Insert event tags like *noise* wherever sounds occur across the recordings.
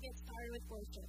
get started with worship.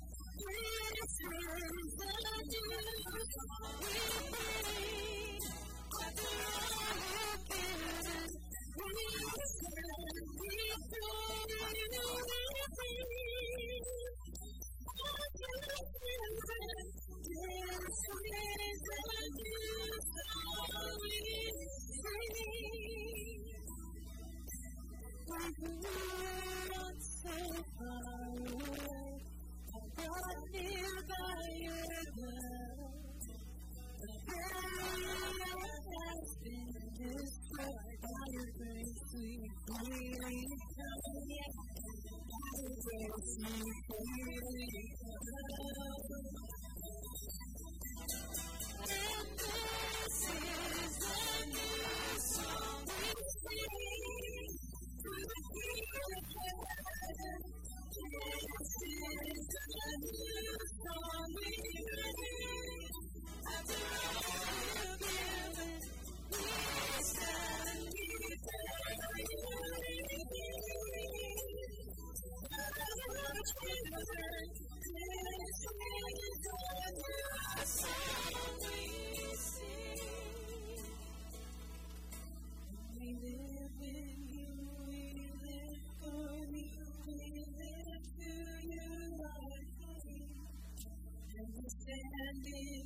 Thank you. These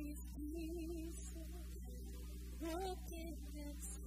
pieces broken inside.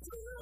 Thank.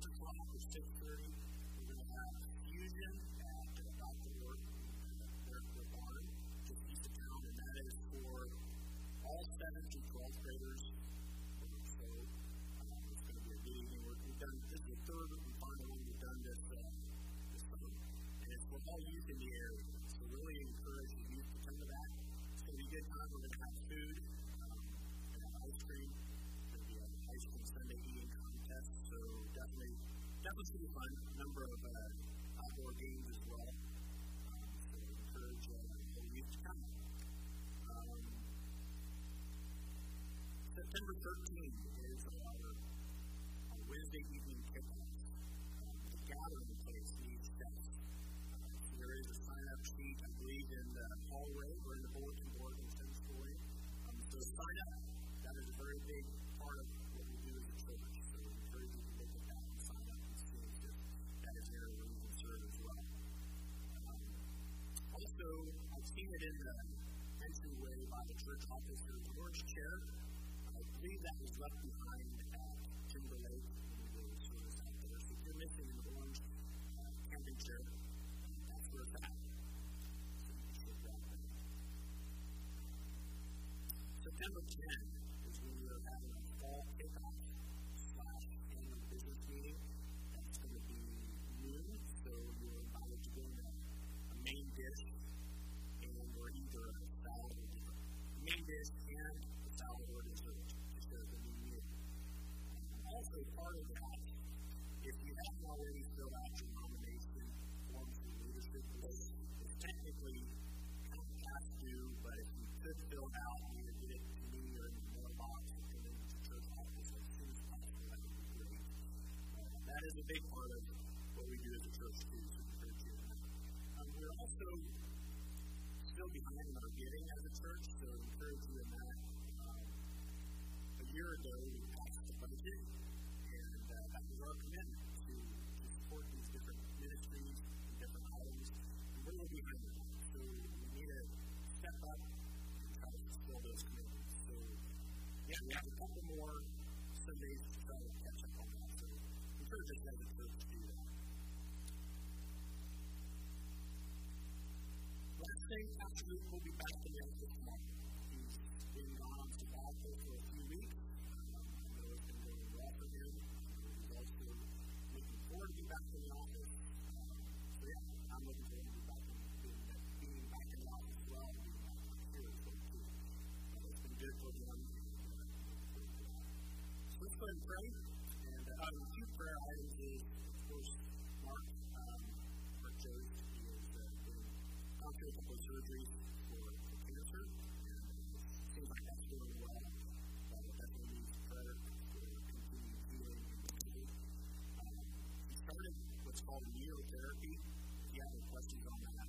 6 o'clock or 6.30, to be fun. A number of uh, outdoor games as well. Um, so encourage uh, youth to come. Um, September 13th is our, our Wednesday evening kickoff. Um, the gathering place needs steps there is a sign-up sheet, I believe, in the hallway or in the bulletin board in Sense Story. Um, so sign up. That is a very big part of what we do as a church. So I've seen it in the entryway by the church office. There's an orange chair. I believe that was left behind at Timberlake when they service out there. So if you're missing an orange uh, camping chair, that's where it's at. September 10th. Technically kind of past due, but if you could fill it out, either get it to me or in the mailbox or come into the church office as soon as possible, that would be great. Uh, that is a big part of what we do as a church, too, so encourage you. Um, we're also still behind in our giving as a church, so encourage you in that. Um, a year ago, we passed the budget, and uh, that was our commitment So we need to step up and try to fulfill those commitments. So, yeah, we have a couple more Sundays to try to catch up on that. So, encourage us as a church to do that. Last thing, Pastor Luke will be back in the office tomorrow. He's been gone on sabbatical for a few weeks. Um, I know it's been going well for him. He's also looking forward to being back in the office. For him. So let's go and pray. And uh, um, two prayer items is, of course, Mark. Um, Mark Jones, he has uh, been gone through a couple of surgeries for, for cancer, and it seems like that's going well. But it definitely needs prayer for continued healing and recovery. Um, he started what's called neurotherapy. If you have any questions on that,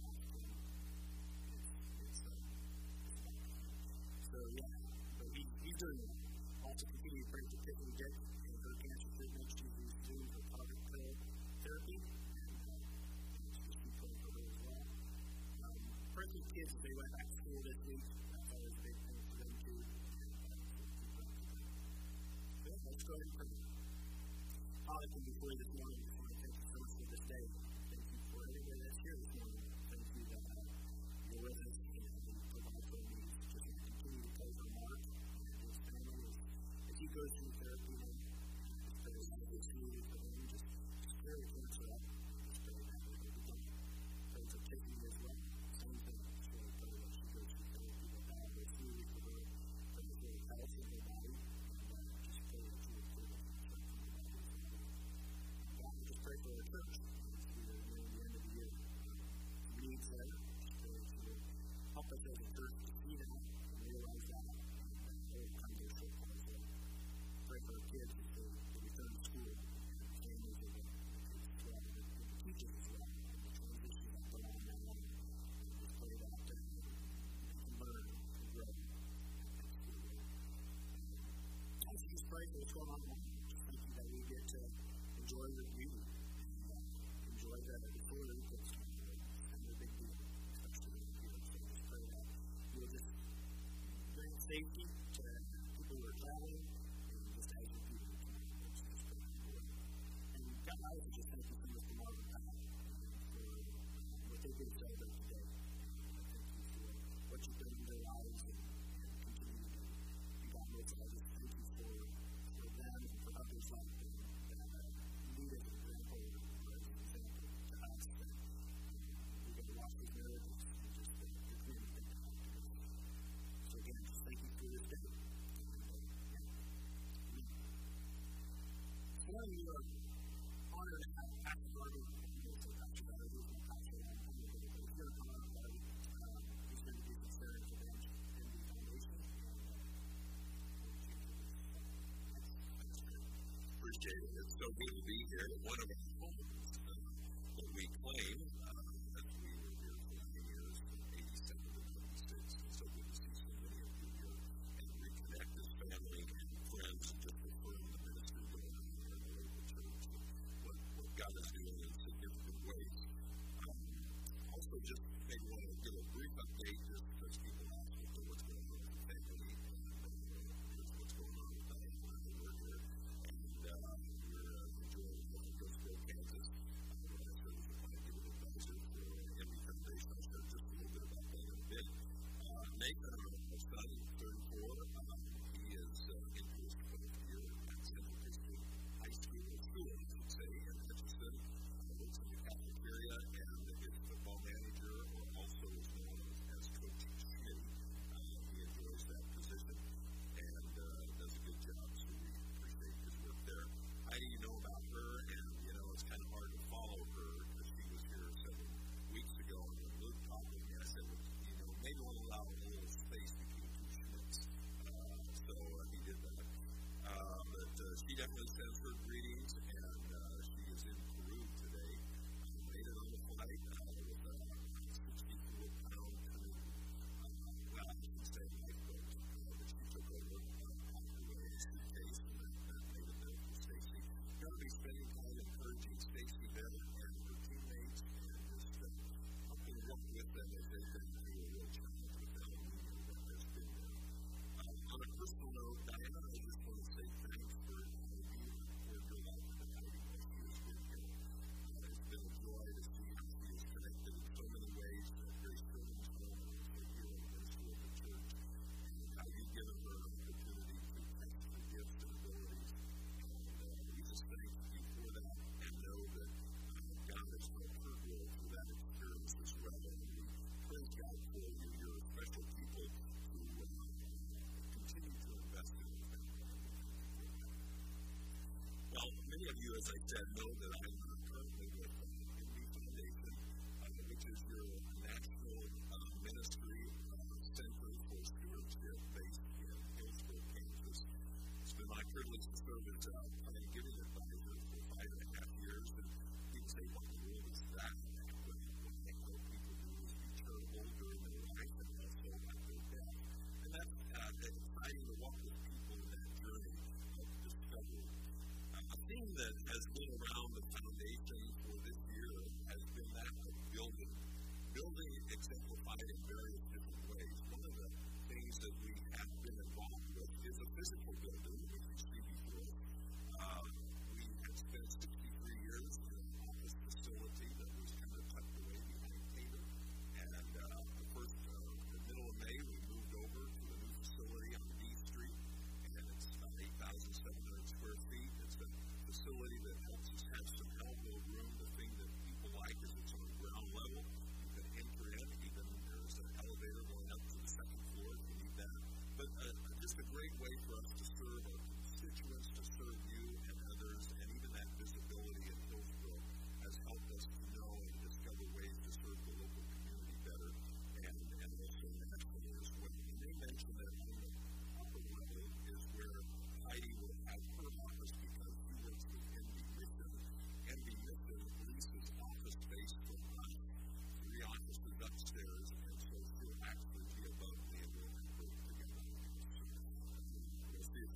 so yeah, doing well. Also continue to pray for Tiffany Dick and her cancer treatment. She's doing her target pill therapy. And uh. Um, kids they went back to school this week. That's always a big thing for them too. Uh, so let's go ahead and pray. Father, come before you this morning. Just want to thank you so much for this day. Thank you for everybody that's here this morning. Thank you that uh, you're with us goes through therapy and experiences the disease and then just very cancer up, it's very happy to be done. So it's a taking as well. And just pray for what's going on now. Just thank you that we get to enjoy your beauty and uh, enjoy the, the full eclipse time. It's kind of a big deal, especially. So just pray that you'll just bring safety to people who are traveling and just as your people can just pray that you. And God, I also just thank you so much for what they've been celebrating it. It's so good to be here. One of our of you, as I said, know that I am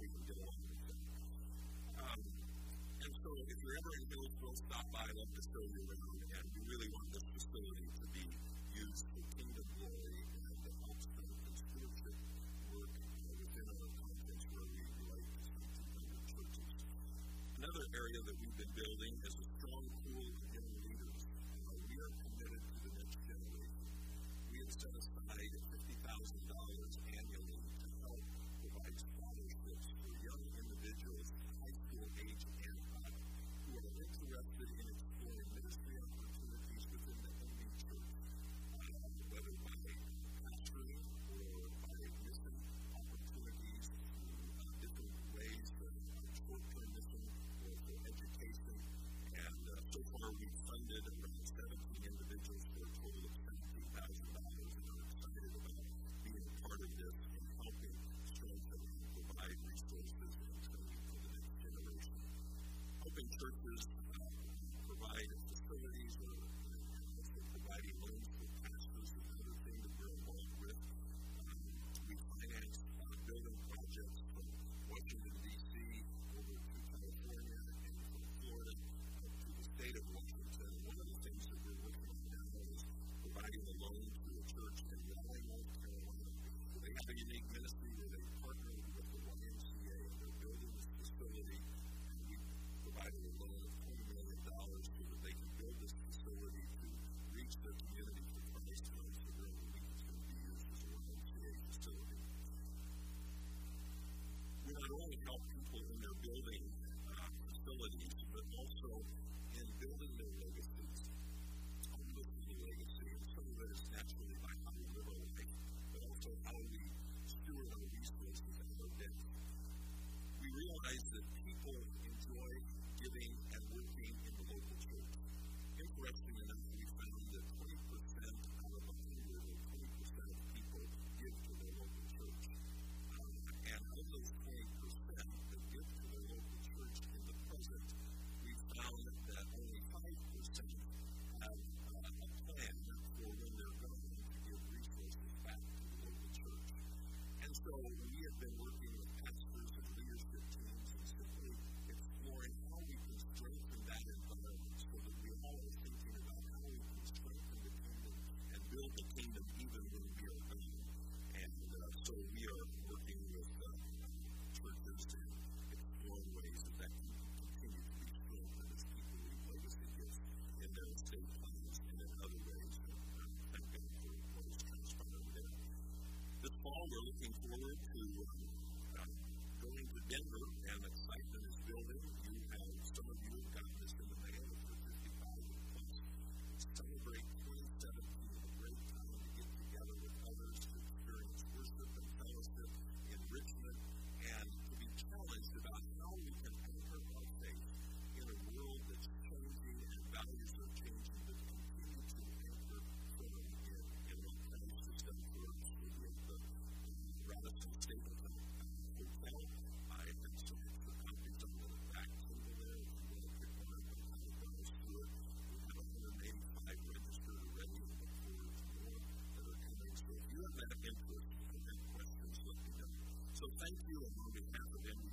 we can get along with them. Um, and so if you're ever in Hillsville, stop by, let us show you around, and we really want this facility to be used for kingdom glory and to help serve and stewardship work within our context where we relate to 1,500 churches. Another area that we've been building is a strong pool of young leaders. Uh, we are committed to the next generation. We have set aside $50,000 engage anybody who are interested in churches abilities, but also in building their legacies. I'm looking at legacy, and some of that is naturally by how we live our life, but also how we steward our resources and our debt. We realize that people enjoy giving and working So we have been working with pastors and leadership teams and simply exploring how we can strengthen that environment so that we all are thinking about how we can strengthen the kingdom and build the kingdom even when we are gone. And uh, so we are to uh, going to Denver. that So thank you on behalf of MD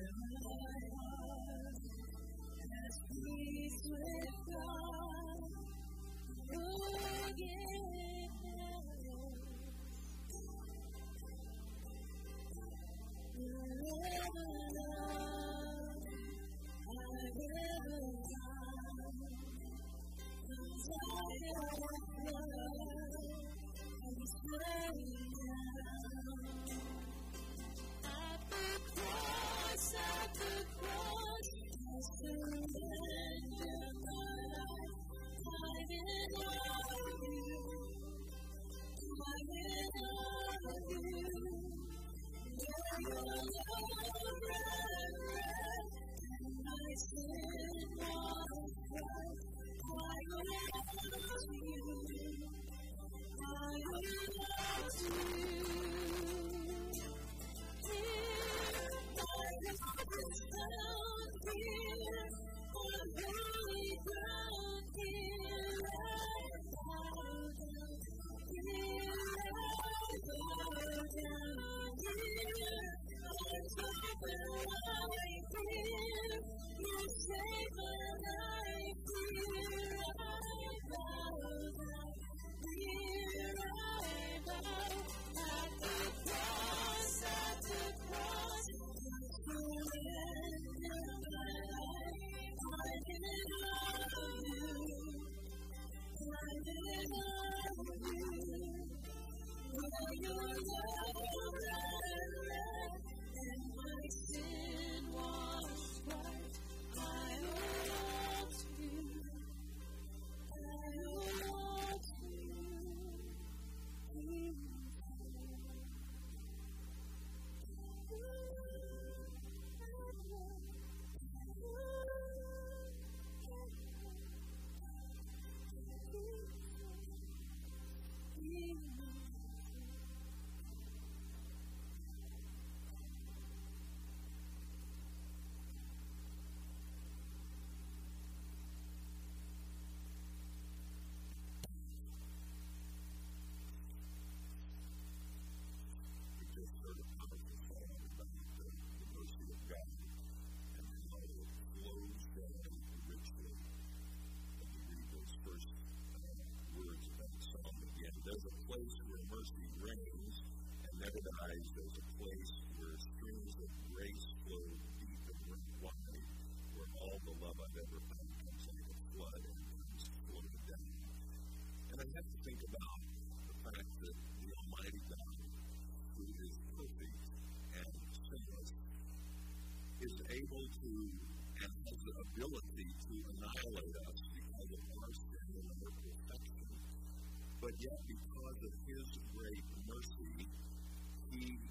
There's a place where mercy reigns and never dies. There's a place where streams of grace flow deep and wide, where all the love I've ever found comes like a flood and comes flowing down. And I have to think about the fact that the Almighty God, who is perfect and sinless, is able to and has the ability to annihilate us because of our sin and our perfection. But yet, because of His great mercy, He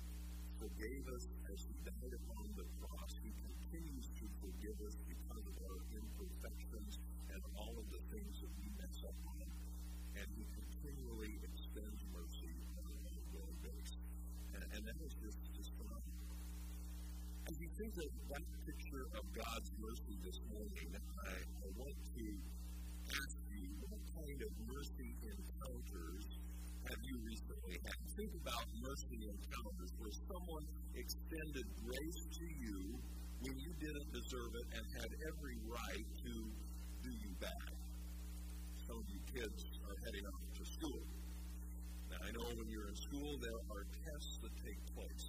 forgave us as He died upon the cross. He continues to forgive us because of our imperfections and all of the things that we mess up on. And He continually extends mercy on an ongoing basis. And, and that is just, phenomenal. As you think of that picture of God's mercy this morning, I, I want to ask you what kind of mercy encounters have you recently had? Think about mercy encounters where someone extended grace to you when you didn't deserve it and had every right to do you bad. Some of you kids are heading off to school. Now, I know when you're in school, there are tests that take place.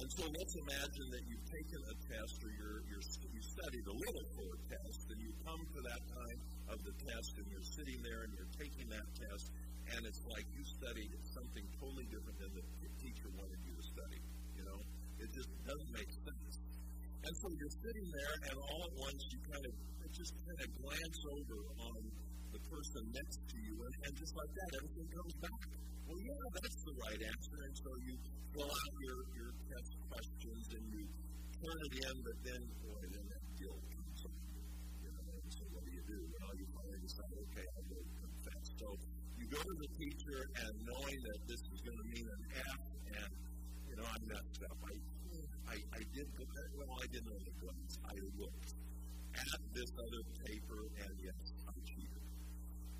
And so let's imagine that you've taken a test or you're, you're, you studied a little for a test, and you come to that time of the test and you're sitting there and you're taking that test, and it's like you studied something totally different than the teacher wanted you to study. You know, it just doesn't make sense. And so you're sitting there, and all at once you kind of just kind of glance over on the person next to you, and, and just like that, everything comes back. Well, yeah, that's the right answer. And so you fill out your, your test questions and you turn it in, but then, boy, then that guilt do you do? You finally decide, okay, I'll go confess. So you go to the teacher and knowing that this is going to mean an F, and, you know, I messed up. I, I, I did, well, I didn't only glance. I looked at this other paper, and yes, I cheated.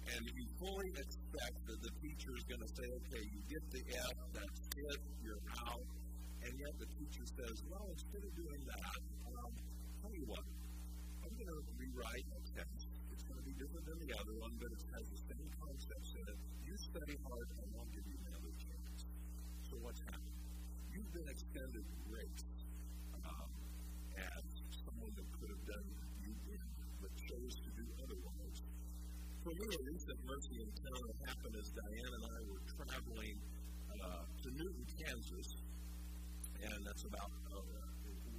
And you fully expect that the teacher is going to say, okay, you get the F, that's it, you're out. And yet the teacher says, well, instead of doing that, um, tell you what, I'm going to rewrite a test. Different than the other one, but it has the same concepts in it. You study hard, and I'll give you another chance. So what's happened? You've been extended grace um, as someone that could have done you in, but chose to do otherwise. For me, a recent mercy encounter happened as Diane and I were traveling uh, to Newton, Kansas, and that's about uh,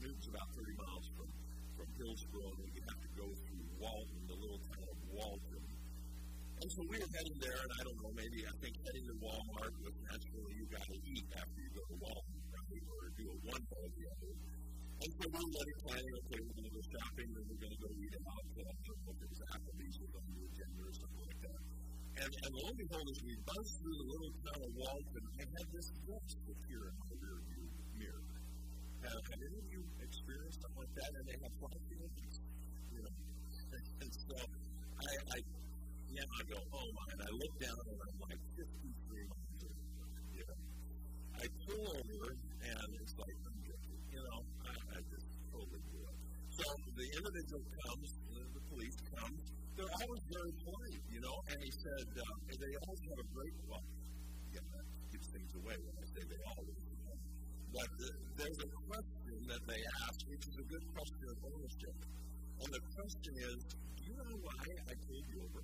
Newton's about 30 miles from from Hillsboro, and we have to go through Walton, the little town of And so we were heading there, and I don't know, maybe I think heading to Walmart was naturally you got to eat after you go to Walton, right? Or do a one or the other. And so we were already planning, okay, we're going to go shopping, and we're going to go eat out. Uh, I don't know if it was Applebee's or on the agenda or something like that. And, and lo and behold, as we buzzed through the little town of Walton, I had this ghost appear in my rear view mirror. Have, have any of you experienced something like that? And they have flashing lights, you know. *laughs* And so I, I, yeah, I go, oh my, and I look down and I'm like 53 miles an. I pull over and it's like, you know, I, I just totally blew it. So the individual comes, the, the police comes, they're always very polite, you know, and he said, um, and they always have a great, well, yeah, that gives things away when I say they always, but the, there's a question that they ask, which is a good question of ownership. And the question is, do you know why I pulled you over?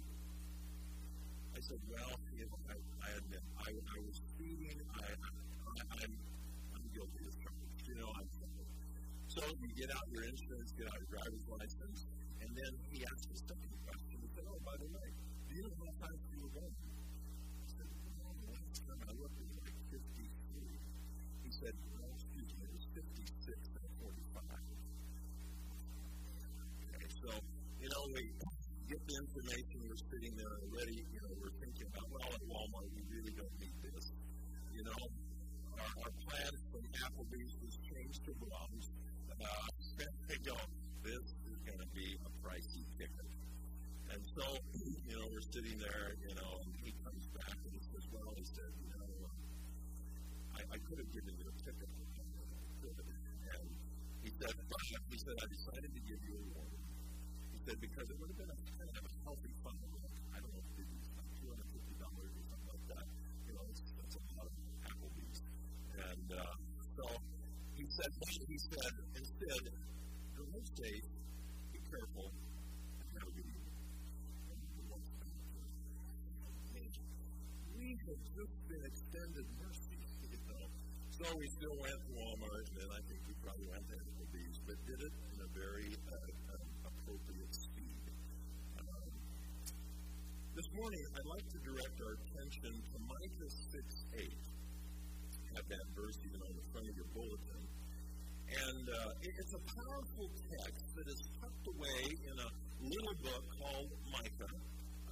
I said, well, you know, I, I admit, I, I was speeding, I, I, I'm, I'm guilty of charge. You know, I'm sorry. So you get out your insurance, get out your driver's license, and then he asked the second question. He said, oh, by the way, do you know how fast you were going? I said, well, last time I looked, it was like 53. He said, You know, our, our plan from Applebee's was changed to Braum's. Uh, *laughs* they go, this is going to be a pricey ticket. And so, you know, we're sitting there, you know, and he comes back and he says, well, he said, you know, I, I could have given you a ticket. And he said, but he said, I decided to give you a warning. He said, because it would have been a kind of a healthy fund. I don't know if it was $250 or something like that. You know, it's, that's a lot of Applebee's. And said, instead, drive safe, be careful, and have a. We have just been extended mercy, you know. So we still went to Walmart, and I think we probably went to Applebee's, but did it in a very uh, um, appropriate speed. Um, this morning, I'd like to direct our attention to Micah 6 8. Have that verse even on the front of your bulletin. And uh, it's a powerful text that is tucked away in a little book called Micah,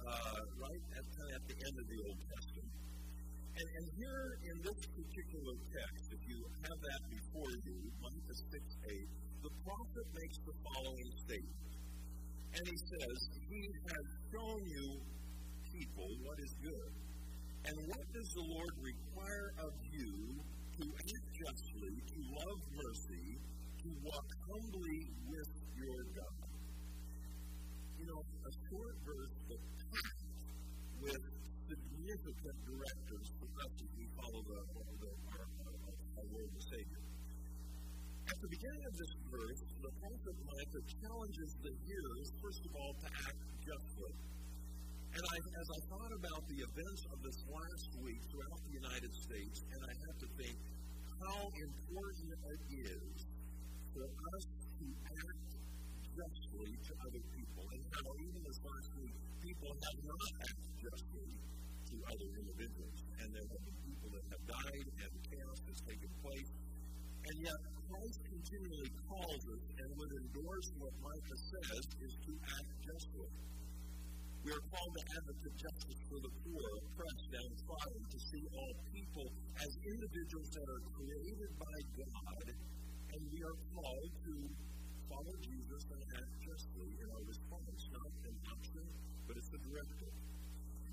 uh, right at, kind of at the end of the Old Testament. And, and here in this particular text, if you have that before you, Micah 6 8, the prophet makes the following statement. And he says, He has shown you, people, what is good. And what does the Lord require of you to act justly, to love mercy, to walk humbly with your God? You know, a short verse but packed with significant directives for us as we follow the, the, our, our, Lord and Savior. At the beginning of this verse, the prophet Micah challenges the hearers, first of all, to act justly. And I, as I thought about the events of this last week throughout the United States, and I have to think how important it is for us to act justly to other people, and how even this last week, people have not acted justly to other individuals, and there have been people that have died, and chaos has taken place. And yet, Christ continually calls us and would endorse what Micah says is to act justly. We are called to advocate justice for the poor, oppressed, downtrodden, to see all people as individuals that are created by God, and we are called to follow Jesus and act justly in our response, not an option, but it's a directive.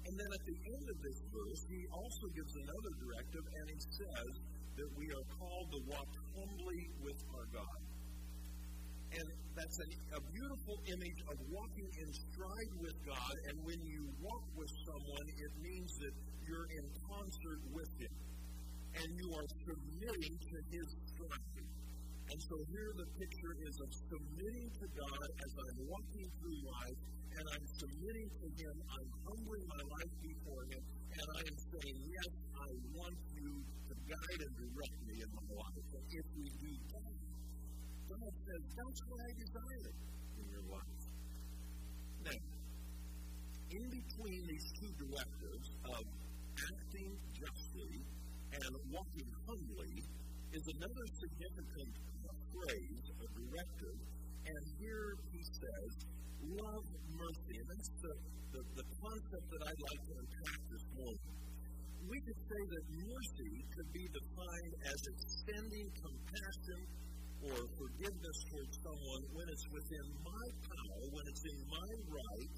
And then at the end of this verse, he also gives another directive, and he says that we are called to walk humbly with our God. And that's a, beautiful image of walking in stride with God. And when you walk with someone, it means that you're in concert with Him. And you are submitting to His stride. And so here the picture is of submitting to God as I'm walking through life, and I'm submitting to Him. I'm humbling my life before Him, and I am saying, Yes, I want you to guide and direct me in my life. And if we do that, God says, That's what I desire in your life. Now, in between these two directives of acting justly and walking humbly is another significant phrase, a directive, and here he says, love mercy. And that's the, the, the concept that I'd like to unpack this morning. We could say that mercy could be defined as extending compassion or forgiveness towards someone when it's within my power, when it's in my right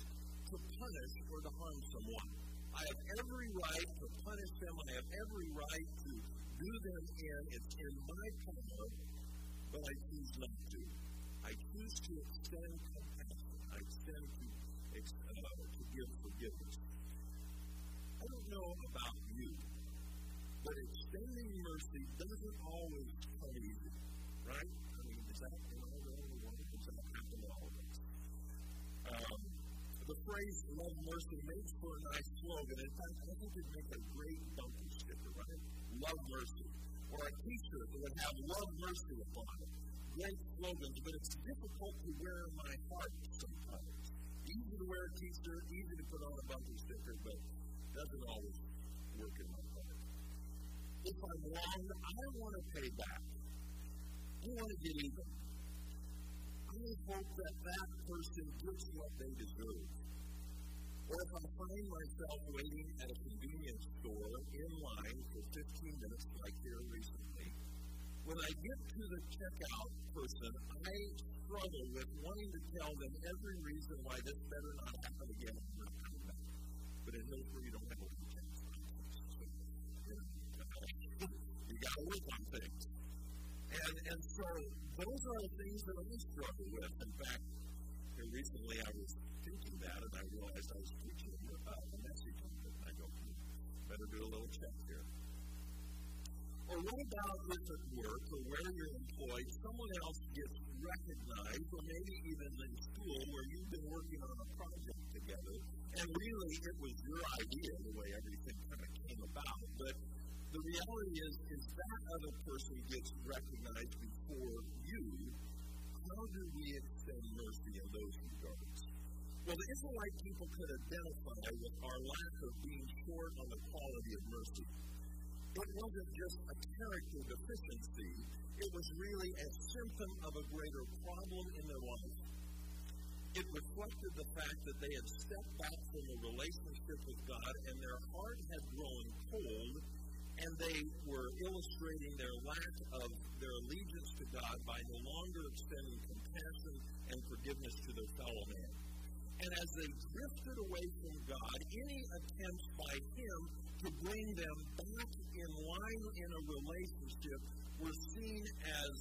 to punish or to harm someone. I have every right to punish them. I have every right to do them in. It's in my power, but I choose not to. I choose to extend compassion. I extend to, uh, to give forgiveness. I don't know about you, but extending mercy doesn't always come easy, right? I mean, is that am I the only one? Does that happen to all of us? Um, the phrase love mercy makes for a nice slogan. In fact, I think it'd make a great bumper sticker, right? Love mercy. Or a t shirt that would have love mercy upon it. Great slogans, but it's difficult to wear in my heart sometimes. Easy to wear a t shirt, easy to put on a bumper sticker, but doesn't always work in my heart. If I'm wrong, I want to pay back. I want to get even. I hope that that person gets what they deserve. Or if I find myself waiting at a convenience store in line for 15 minutes, like here recently, when I get to the checkout person, I struggle with wanting to tell them every reason why this better not happen again. But in Hillsboro, you don't have a. *laughs* You got to work on things. And, and so those are the things that I struggle with. In fact, recently I was thinking that and I realized I was preaching uh, a message I go, better do a little check here. Or what about if at work or where you're employed, someone else gets recognized, or maybe even in school where you've been working on a project together, and really it was your idea the way everything kind of came about, but the reality is, is that other person gets recognized before you. How do we extend mercy in those regards? Well, the Israelite people could identify with our lack of being short on the quality of mercy. It wasn't just a character deficiency, it was really a symptom of a greater problem in their life. It reflected the fact that they had stepped back from a relationship with God and their heart had grown cold, and they were illustrating their lack of their allegiance to God by no longer extending compassion and forgiveness to their fellow man. And as they drifted away from God, any attempts by Him to bring them back in line in a relationship were seen as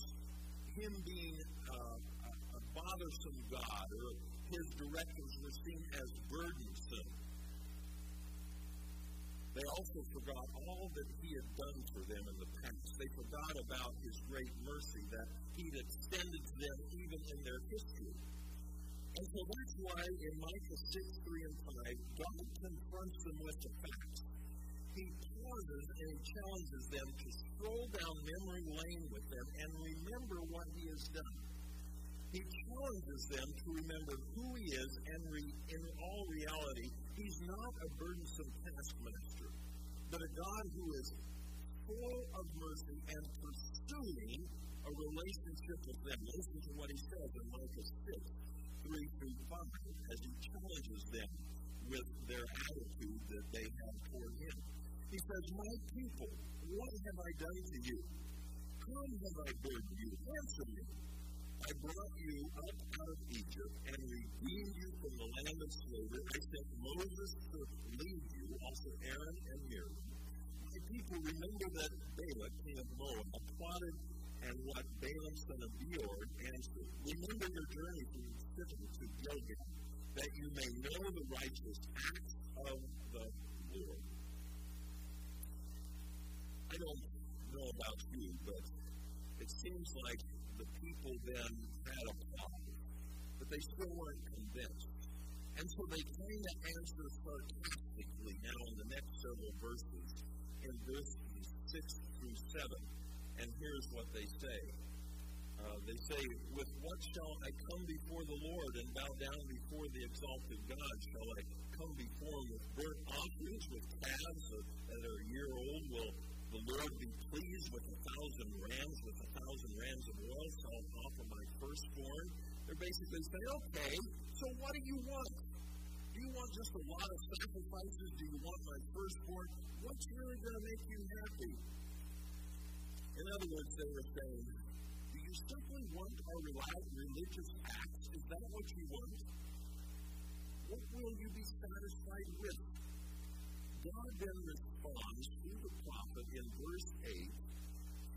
Him being uh, a bothersome God, or His directives were seen as burdensome. They also forgot all that He had done for them in the past. They forgot about His great mercy that He'd extended to them even in their history. And so that's why in Micah 6, 3 and 5, God confronts them with the facts. He pauses and he challenges them to stroll down memory lane with them and remember what he has done. He challenges them to remember who he is, and re- in all reality, he's not a burdensome taskmaster, but a God who is full of mercy and pursuing a relationship with them. Listen to what he says in Micah 6. 3 through 5 as he challenges them with their attitude that they have toward him. He says, My people, what have I done to you? Whom have I burdened you? Answer me. I brought you up out of Egypt and redeemed you from the land of slavery. I sent Moses to lead you, also Aaron and Miriam. My people, remember that Balak, king of Moab, plotted and what Balaam son of Beor answered. Remember your journey from Sittim to Gilgal, that you may know the righteous acts of the Lord. I don't know about you, but it seems like the people then had a problem, but they still weren't convinced. And so they kind of answer sarcastically now in the next several verses, in verses 6 through 7. And here's what they say. Uh, they say, With what shall I come before the Lord and bow down before the exalted God? Shall I come before him with burnt offerings, with calves that are a year old? Will the Lord be pleased with a thousand rams, with a thousand rams of oil? Shall I offer my firstborn? They're basically saying, Okay, so what do you want? Do you want just a lot of sacrifices? Do you want my firstborn? What's really going to make you happy? In other words, they were saying, Do you simply want our religious acts? Is that what you want? What will you be satisfied with? God then responds through the prophet in verse 8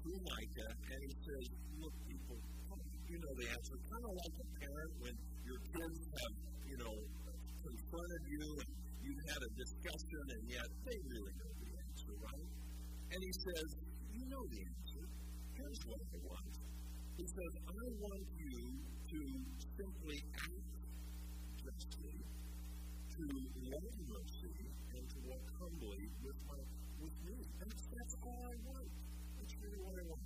through Micah, and he says, Look, people, you know the answer. Kind of like a parent when your kids have, you know, confronted you and you've had a discussion, and yet they really know the answer, right? And he says, You know the answer here's what I want. He says, I want you to simply act justly, to love mercy, to walk humbly with my with me. That's, that's all I want. That's really what I want.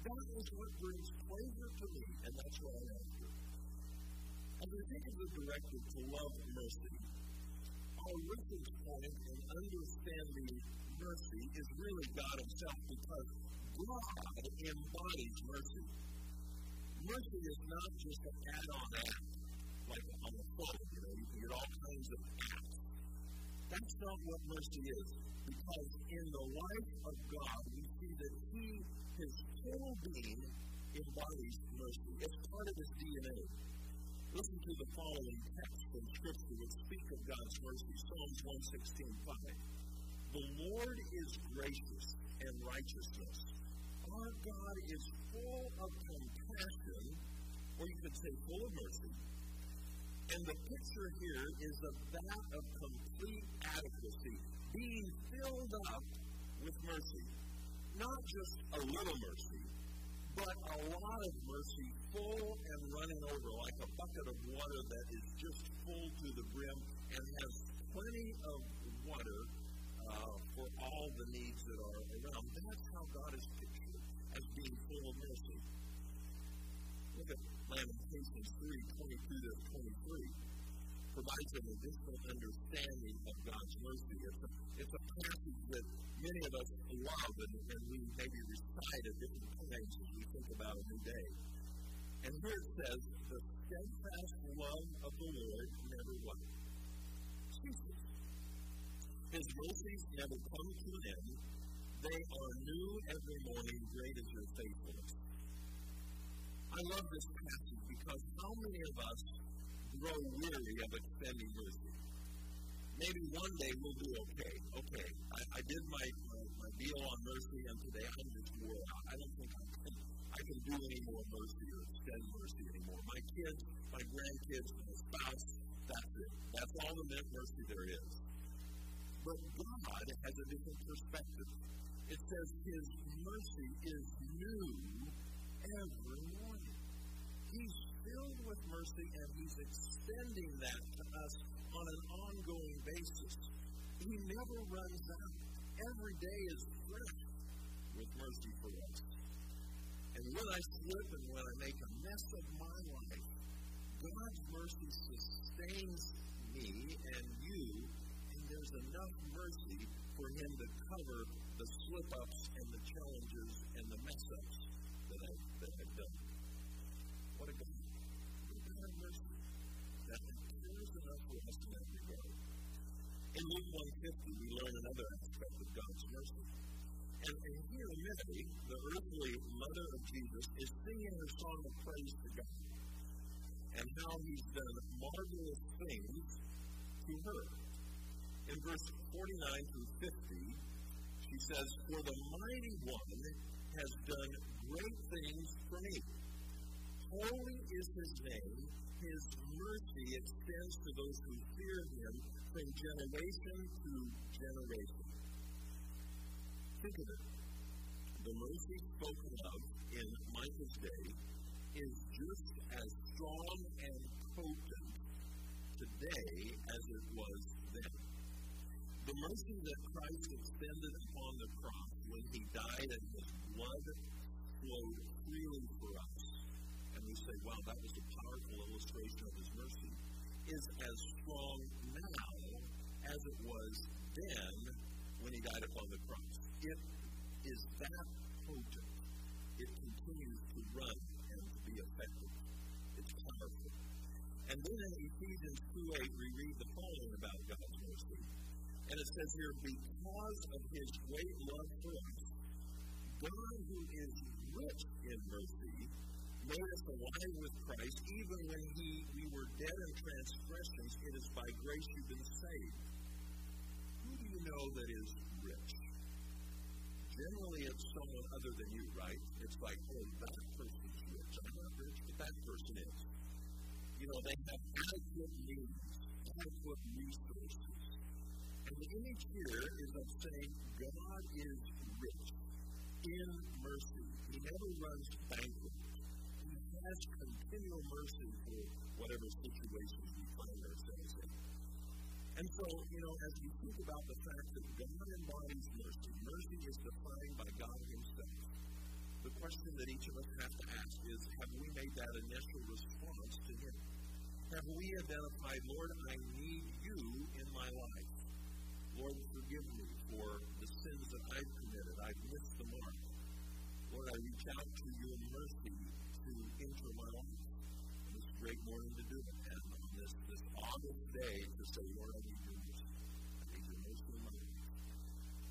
That is what brings pleasure to me, and that's what I after. As we think of the directive to love mercy, our reference point in understanding mercy is really God Himself because God embodies mercy. Mercy is not just an add-on act, like on the phone, you know, you can get all kinds of apps. That's not what mercy is. Because in the life of God, we see that He, His whole being, embodies mercy. It's part of His DNA. Listen to the following text from Scripture which speak of God's mercy. Psalms 116.5. The Lord is gracious and righteousness our God is full of compassion, or you could say full of mercy. And the picture here is of that of complete adequacy, being filled up with mercy. not just a little mercy, but a lot of mercy, full and running over, like a bucket of water that is just full to the brim and has plenty of water uh, for all the needs that are around. That's how God is pictured as being full of mercy. Look at Lamentations 3 22 to 23 provides an additional understanding of God's mercy. It's a, it's a passage that many of us love and, and we maybe recite at different times as we think about a new day. And here it says, the steadfast love of the Lord never what? His mercies never come to an end. They are new every morning. Great is your faithfulness. I love this passage because how many of us grow weary of extending mercy. Maybe one day we'll do okay. Okay, I, I did my, my, my deal on mercy, and today I'm just wore out. I don't think I can, I can do any more mercy or extend mercy anymore. My kids, my grandkids, my spouse, that's it. That's all the mercy there is. But God has a different perspective. It says His mercy is new every morning. He's filled with mercy and He's extending that to us on an ongoing basis. He never runs out. Every day is fresh with mercy for us. And when I slip and when I make a mess of my life, God's mercy sustains me and you, and there's enough mercy for Him to cover the slip ups and the challenges and the mess ups that I've, that I've done. What a God have mercy. That cares enough for us in. In Luke 150, we learn another aspect of God's mercy. And, and here, Mary, the earthly mother of Jesus, is singing her song of praise to God and how he's done marvelous things to her. In verse 49 through 50, she says, For the mighty one has done great things for me. Holy is his name. His mercy extends to those who fear him from generation to generation. Think of it. The mercy spoken of in Micah's day is just as strong and potent today as it was then. The mercy that Christ extended upon the cross when he died and his blood flowed freely for us and we say, wow, that was a powerful illustration of His mercy, is as strong now as it was then when He died upon the cross. It is that potent. It continues to run and to be effective. It's powerful. And then in Ephesians 2 8, we read the following about God's mercy. And it says here, because of his great love for us, God, who is rich in mercy, made us alive with Christ, even when he, we were dead in transgressions, it is by grace you've been saved. Who do you know that is rich? Generally, it's someone other than you, right? It's like, oh, that person's rich. I'm not rich, but that person is. You know, they have adequate needs, adequate resources. And the image here is of saying God is rich in mercy. He never runs bankrupt has continual mercy for whatever situations we find ourselves in. And so, you know, as we think about the fact that God embodies mercy, mercy is defined by God Himself. The question that each of us have to ask is have we made that initial response to Him? Have we identified, Lord, I need you in my life? Lord, forgive me for the sins that I've committed. I've missed the mark. Lord, I reach out to your mercy to enter my life. And it's a great morning to do it. And on this, this August day to say, Lord, I need your mercy. I need your mercy in my life.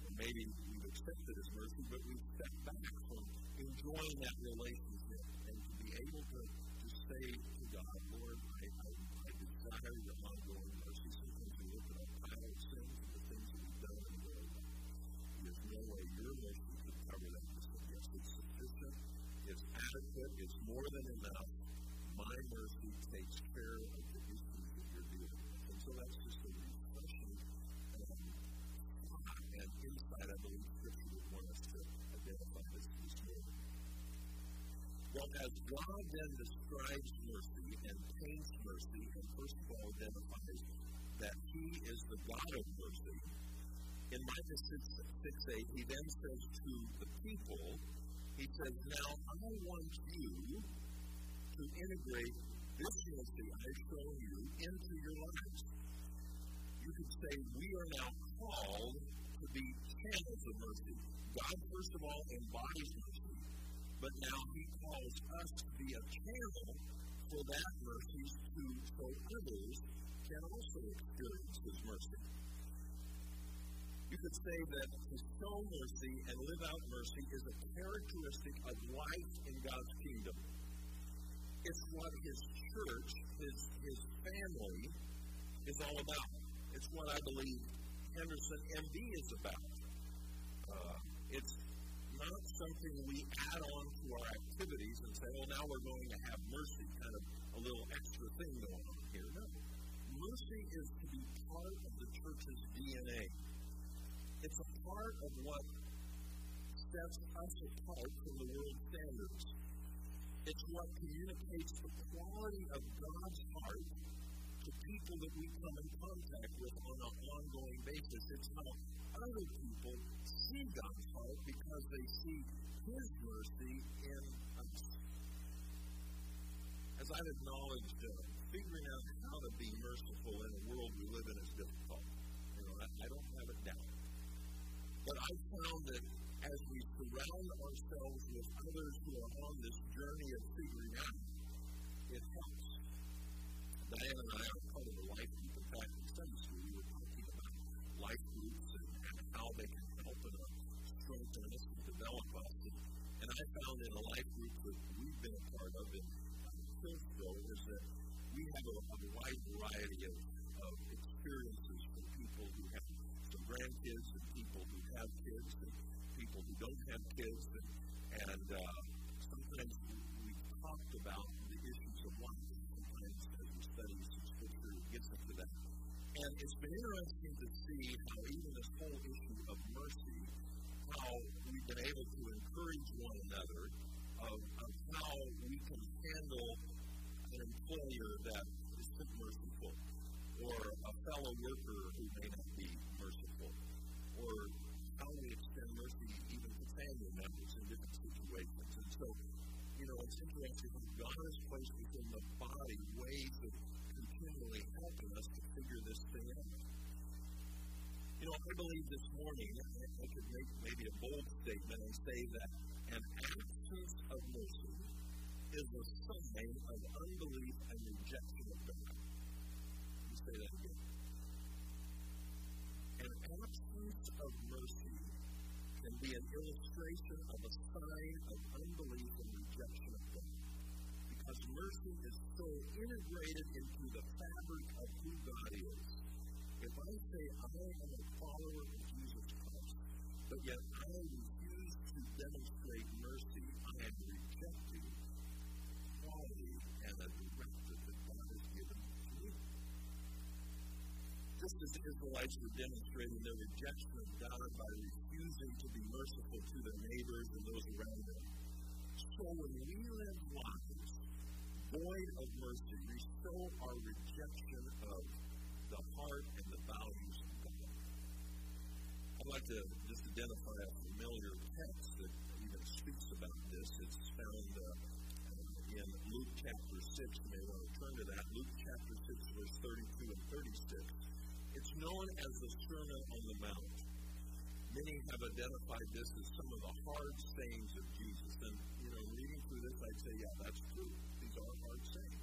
And maybe we've accepted his mercy, but we've stepped back from enjoying that relationship and to be able to, to say to God, Lord, I, I, I desire your ongoing as God then describes mercy and paints mercy, and first of all identifies that He is the God of mercy, in Micah 6, 6 8, he then says to the people, He says, Now I want you to integrate this mercy I've shown you into your lives. You could say, We are now called to be channels of mercy. God, first of all, embodies mercy, but now He calls us to be a channel for that mercy to so others can also experience His mercy. You could say that to show mercy and live out mercy is a characteristic of life in God's kingdom. It's what His church, His, his family, is all about. It's what I believe Henderson MD is about. Uh, it's not something we add on to our activities and say, well, now we're going to have mercy, kind of a little extra thing going on here. No. Mercy is to be part of the church's DNA. It's a part of what sets us apart from the world standards. It's what communicates the quality of God's heart to people that we come in contact with on an ongoing basis. It's how other people see God's heart because they see His mercy in us. As I've acknowledged, uh, figuring out how to be merciful in the world we live in is difficult. You know, I, I don't have it down. But I found that as we surround ourselves with others who are on this journey of figuring out, it helps. Diane and I are part of a life group. In fact, in Sunday school, we were talking about life groups and, and how they can help and uh, strengthen us and develop us. And, and I found in a life group that we've been a part of in Cliffville is that we have a, a wide variety of, of experiences from people who have some grandkids and people who have kids and people who don't have kids. It's been interesting to see how even this whole issue of mercy, how we've been able to encourage one another of, of how we can handle an employer that isn't merciful, or a fellow worker who may not be merciful, or how we extend mercy even to family members in different situations. And so, you know, it's interesting that God has placed within the body ways of continually helping us to figure this thing out. You know, I believe this morning I could make maybe a bold statement and say that an absence of mercy is a sign of unbelief and rejection of God. Let me say that again. An absence of mercy can be an illustration of a sign of unbelief and rejection of God. Because mercy is so integrated into the fabric of who God is. If I say I am a follower of Jesus Christ, but yet I refuse to demonstrate mercy, I am rejecting quality and the directive that God has given to me. Just as the Israelites were demonstrating their rejection of God by refusing to be merciful to their neighbors and those around them, so when we live lives void of mercy, we show our rejection of the heart and the values of God. I'd like to just identify a familiar text that even speaks about this. It's found uh, in Luke chapter 6. You may want to turn to that. Luke chapter 6, verse 32 and 36. It's known as the Sermon on the Mount. Many have identified this as some of the hard sayings of Jesus. And, you know, reading through this, I'd say, yeah, that's true. These are hard sayings.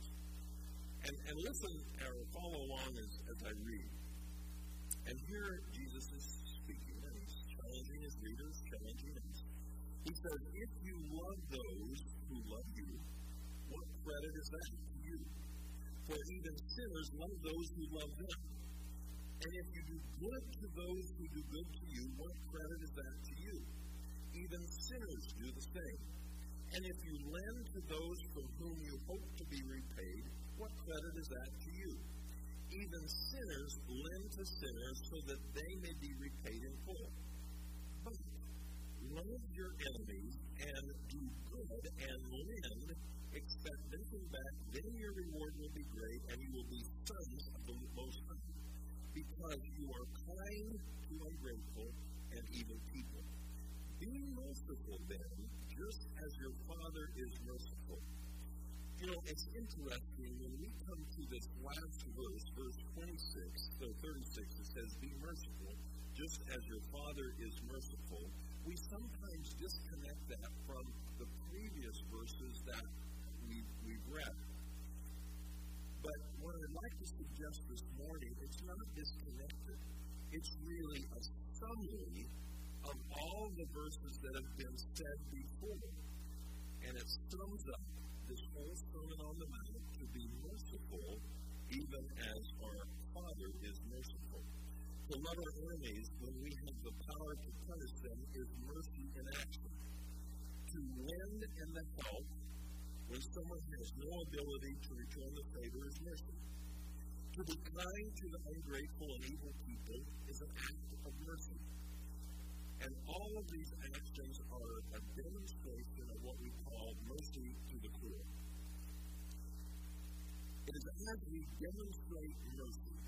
And, and listen or follow along as, as I read. And here Jesus is speaking, and he's challenging his readers, challenging us. He says, If you love those who love you, what credit is that to you? For even sinners love those who love them. And if you do good to those who do good to you, what credit is that to you? Even sinners do the same. And if you lend to those from whom you hope to be repaid, what credit is that to you? Even sinners lend to sinners so that they may be repaid in full. But love your enemies and do good and lend, expect nothing back, then your reward will be great, and you will be sons of the Most High, because you are kind to ungrateful and evil people. Be merciful then, just as your Father is merciful. You know, it's interesting when we come to this last verse, verse 26, so 36, it says, Be merciful, just as your Father is merciful. We sometimes disconnect that from the previous verses that we, we've read. But what I'd like to suggest this morning, it's not disconnected. It's really a summary of all the verses that have been said before. And it sums up this whole Sermon on the Mount to be merciful, even as our Father is merciful. To love our enemies when we have the power to punish them is mercy in action. To lend and the help when someone has no ability to return the favor is mercy. To be kind to the ungrateful and evil people is an act of mercy. And all of these actions are a demonstration of what we call mercy to the poor. It is as we demonstrate mercy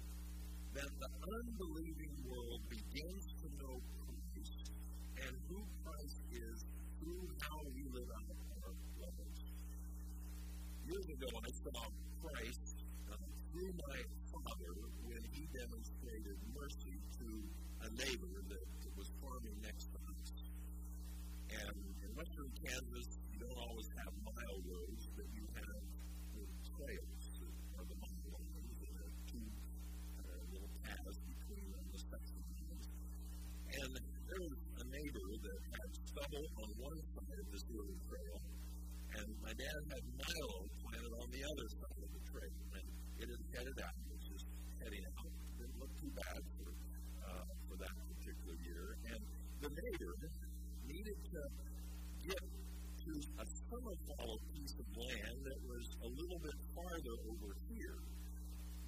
that the unbelieving world begins to know Christ and who Christ is through how we live out our lives. Years ago, I saw Christ uh, through my father when he demonstrated mercy to a neighbor that farming next to us. And in western Kansas, you don't always have mile roads, but you have the trails that are the mile roads and the two uh, little paths between them, the section lines. And there was a neighbor that had stubble on one side of this little trail, and my dad had milo planted on the other side of the trail. And it had headed out. It was just heading out. It didn't look too bad for, uh, for that particular year. And the neighbor needed to get to a summer fallow piece of land that was a little bit farther over here.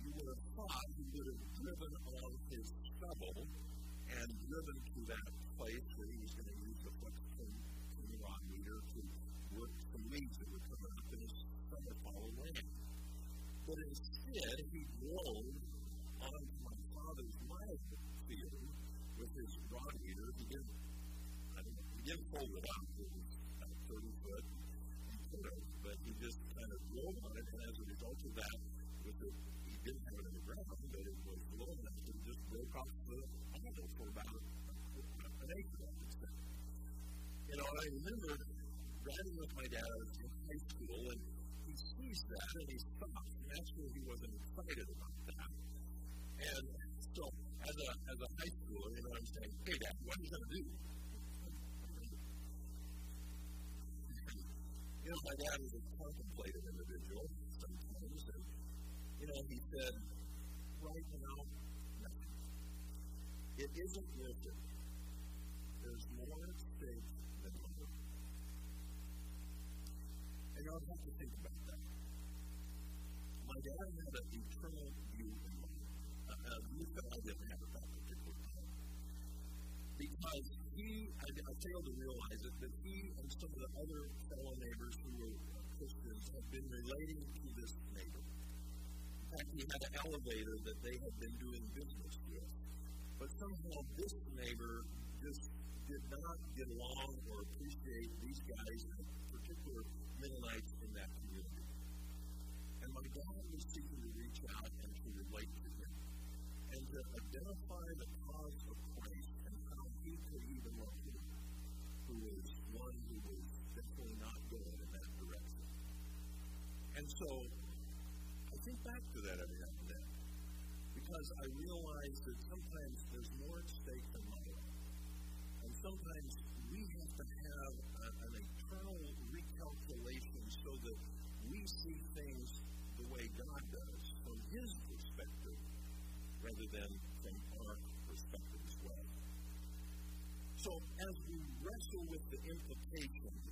You would have thought he would have driven on his stubble and driven to that place where he was going to use the flex rod meter to work some weeds that were coming up in his summer fallow land. But instead, he drove don't know, he didn't fold it out. It was about 30 foot. He but he just kind of drove on it, and as a result of that, with it, he didn't have it in the ground, but it was low enough to just broke off the handle for about an acre, I would say. You know, I remember riding with my dad in high school, and he sees that and he stops. And actually, he wasn't excited about that. And so, as a, as a high schooler, you know, I'm saying, hey, Dad, what are you going to do? Know, my dad was a contemplative individual sometimes, and, you know, he said, right now, nothing. It isn't worth it. There's more at stake than money. And I'll have to think about that. My dad had an eternal view in mind, a view that I didn't have at that particular time. Because he, I, I failed to realize it, that he and some of the other fellow neighbors who were Christians had been relating to this neighbor. In fact, he had an elevator that they had been doing business with. But somehow this neighbor just did not get along or appreciate these guys, in particular Mennonites in that community. And my dad was seeking to reach out and to relate to him and to identify the cause of Christ and how he could even love him, who is one who was definitely not going in that direction. And so I think back to that every now and then because I realize that sometimes there's more at stake than money. And sometimes we have to have a, an eternal recalculation so that we see things the way God does from His perspective rather than from our perspective as well. So, as we wrestle with the implications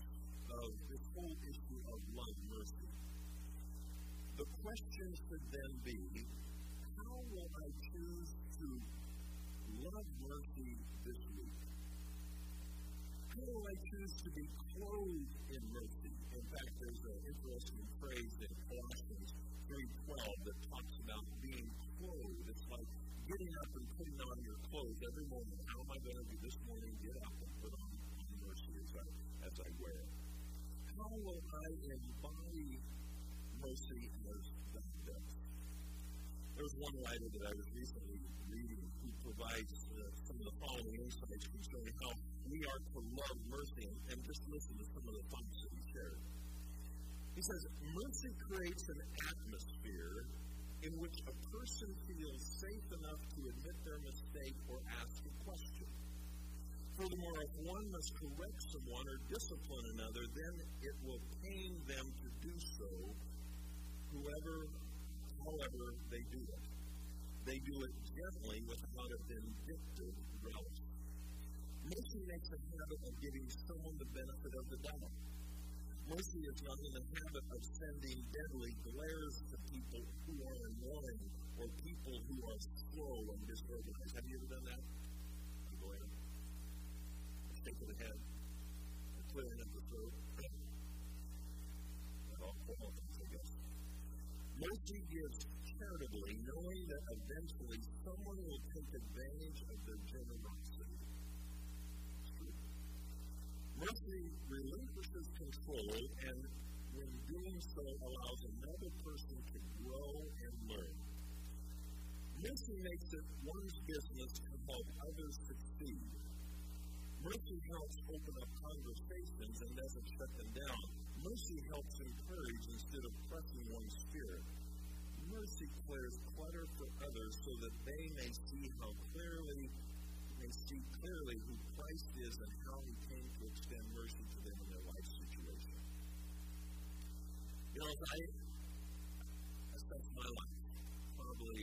of this whole issue of love mercy, the question should then be how will I choose to love mercy this week? How will I choose to be clothed in mercy. In fact, there's an interesting phrase in Colossians 3.12 that talks about being clothed. It's like getting up and putting on your clothes every morning. How am I going to do this morning? Get up and put on, mercy as I, as I wear it. How will I embody mercy as God does? There's one writer that I was recently reading who provides uh, some of the following insights concerning how we are to love mercy, and, and just listen to some of the thoughts that he shared. He says, Mercy creates an atmosphere in which a person feels safe enough to admit their mistake or ask a question. Furthermore, if one must correct someone or discipline another, then it will pain them to do so, whoever, however they do it. They do it gently without a vindictive relish. Mercy makes a habit of giving someone the benefit of the doubt. Mercy is not in the habit of sending deadly glares to people who are annoying or people who are slow and disorganized. Have you ever done that? A glare? A shake the head? A clearing of the throat? I guess. Mercy gives charitably, knowing that eventually someone will take advantage of their generosity. Mercy relinquishes control and, when doing so, allows another person to grow and learn. Mercy makes it one's business to help others succeed. Mercy helps open up conversations and doesn't shut them down. Mercy helps encourage instead of crushing one's spirit. Mercy clears clutter for others so that they may see how clearly may see clearly who Christ is and how he came to extend mercy to them in their life situation. You know, as I assess my life, probably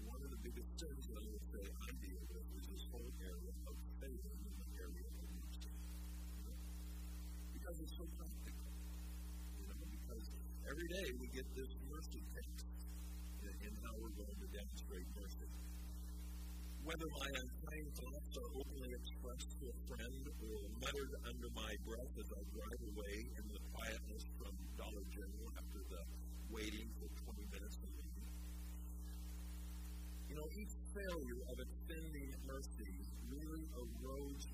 one of the biggest sins that I would say I deal with is this whole area of faith in the area of mercy. Because it's so practical. You know, because every day we get this mercy text in how we're going to demonstrate mercy whether my unkind thoughts are openly expressed to a friend or muttered under my breath as I drive away in the quietness from Dollar General after the waiting for 20 minutes in the You know, each failure of extending mercy really erodes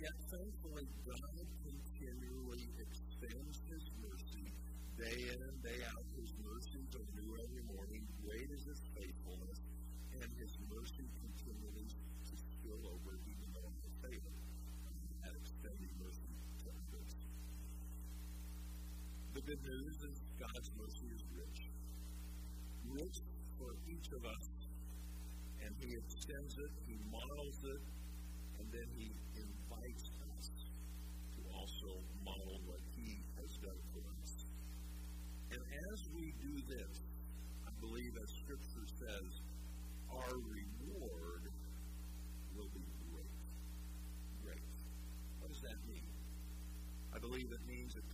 yet, thankfully, God continually extends His mercy day in and day out. His mercies are new every morning. Great is His faithfulness, and His mercy continues to spill over even though I'm a failure at extending mercy to others. The good news is God's mercy is rich. Rich for each of us. And He extends it, He models it,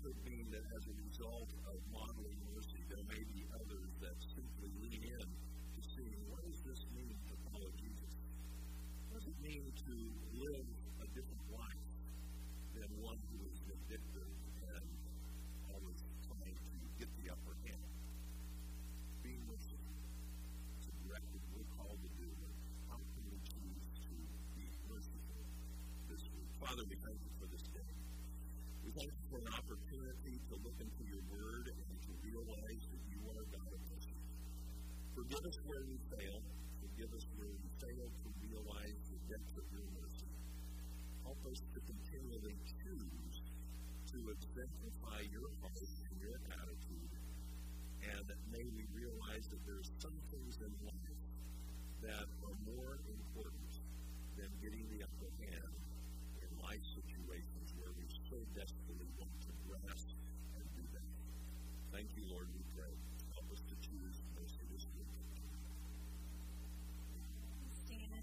could mean that as a result of modeling mercy, there may be others that simply lean in to seeing what does this mean to follow Jesus? What does it mean to live a different life than one who is vindictive and always trying to get the upper hand? Being merciful. It's a directive we're called to do. How can we choose to be merciful this week? Father, we thank you for this day. We thank you for an opportunity to look into your word and to realize that you are God of mercy. Forgive us where we fail. Forgive us where we fail to realize the depth of your mercy. Help us to continually choose to exemplify your heart and your attitude. And may we realize that there are some things in life that are more important than getting the upper hand so desperately want to grasp and do that. Thank you, Lord, we pray. Help us to choose this. Stand as.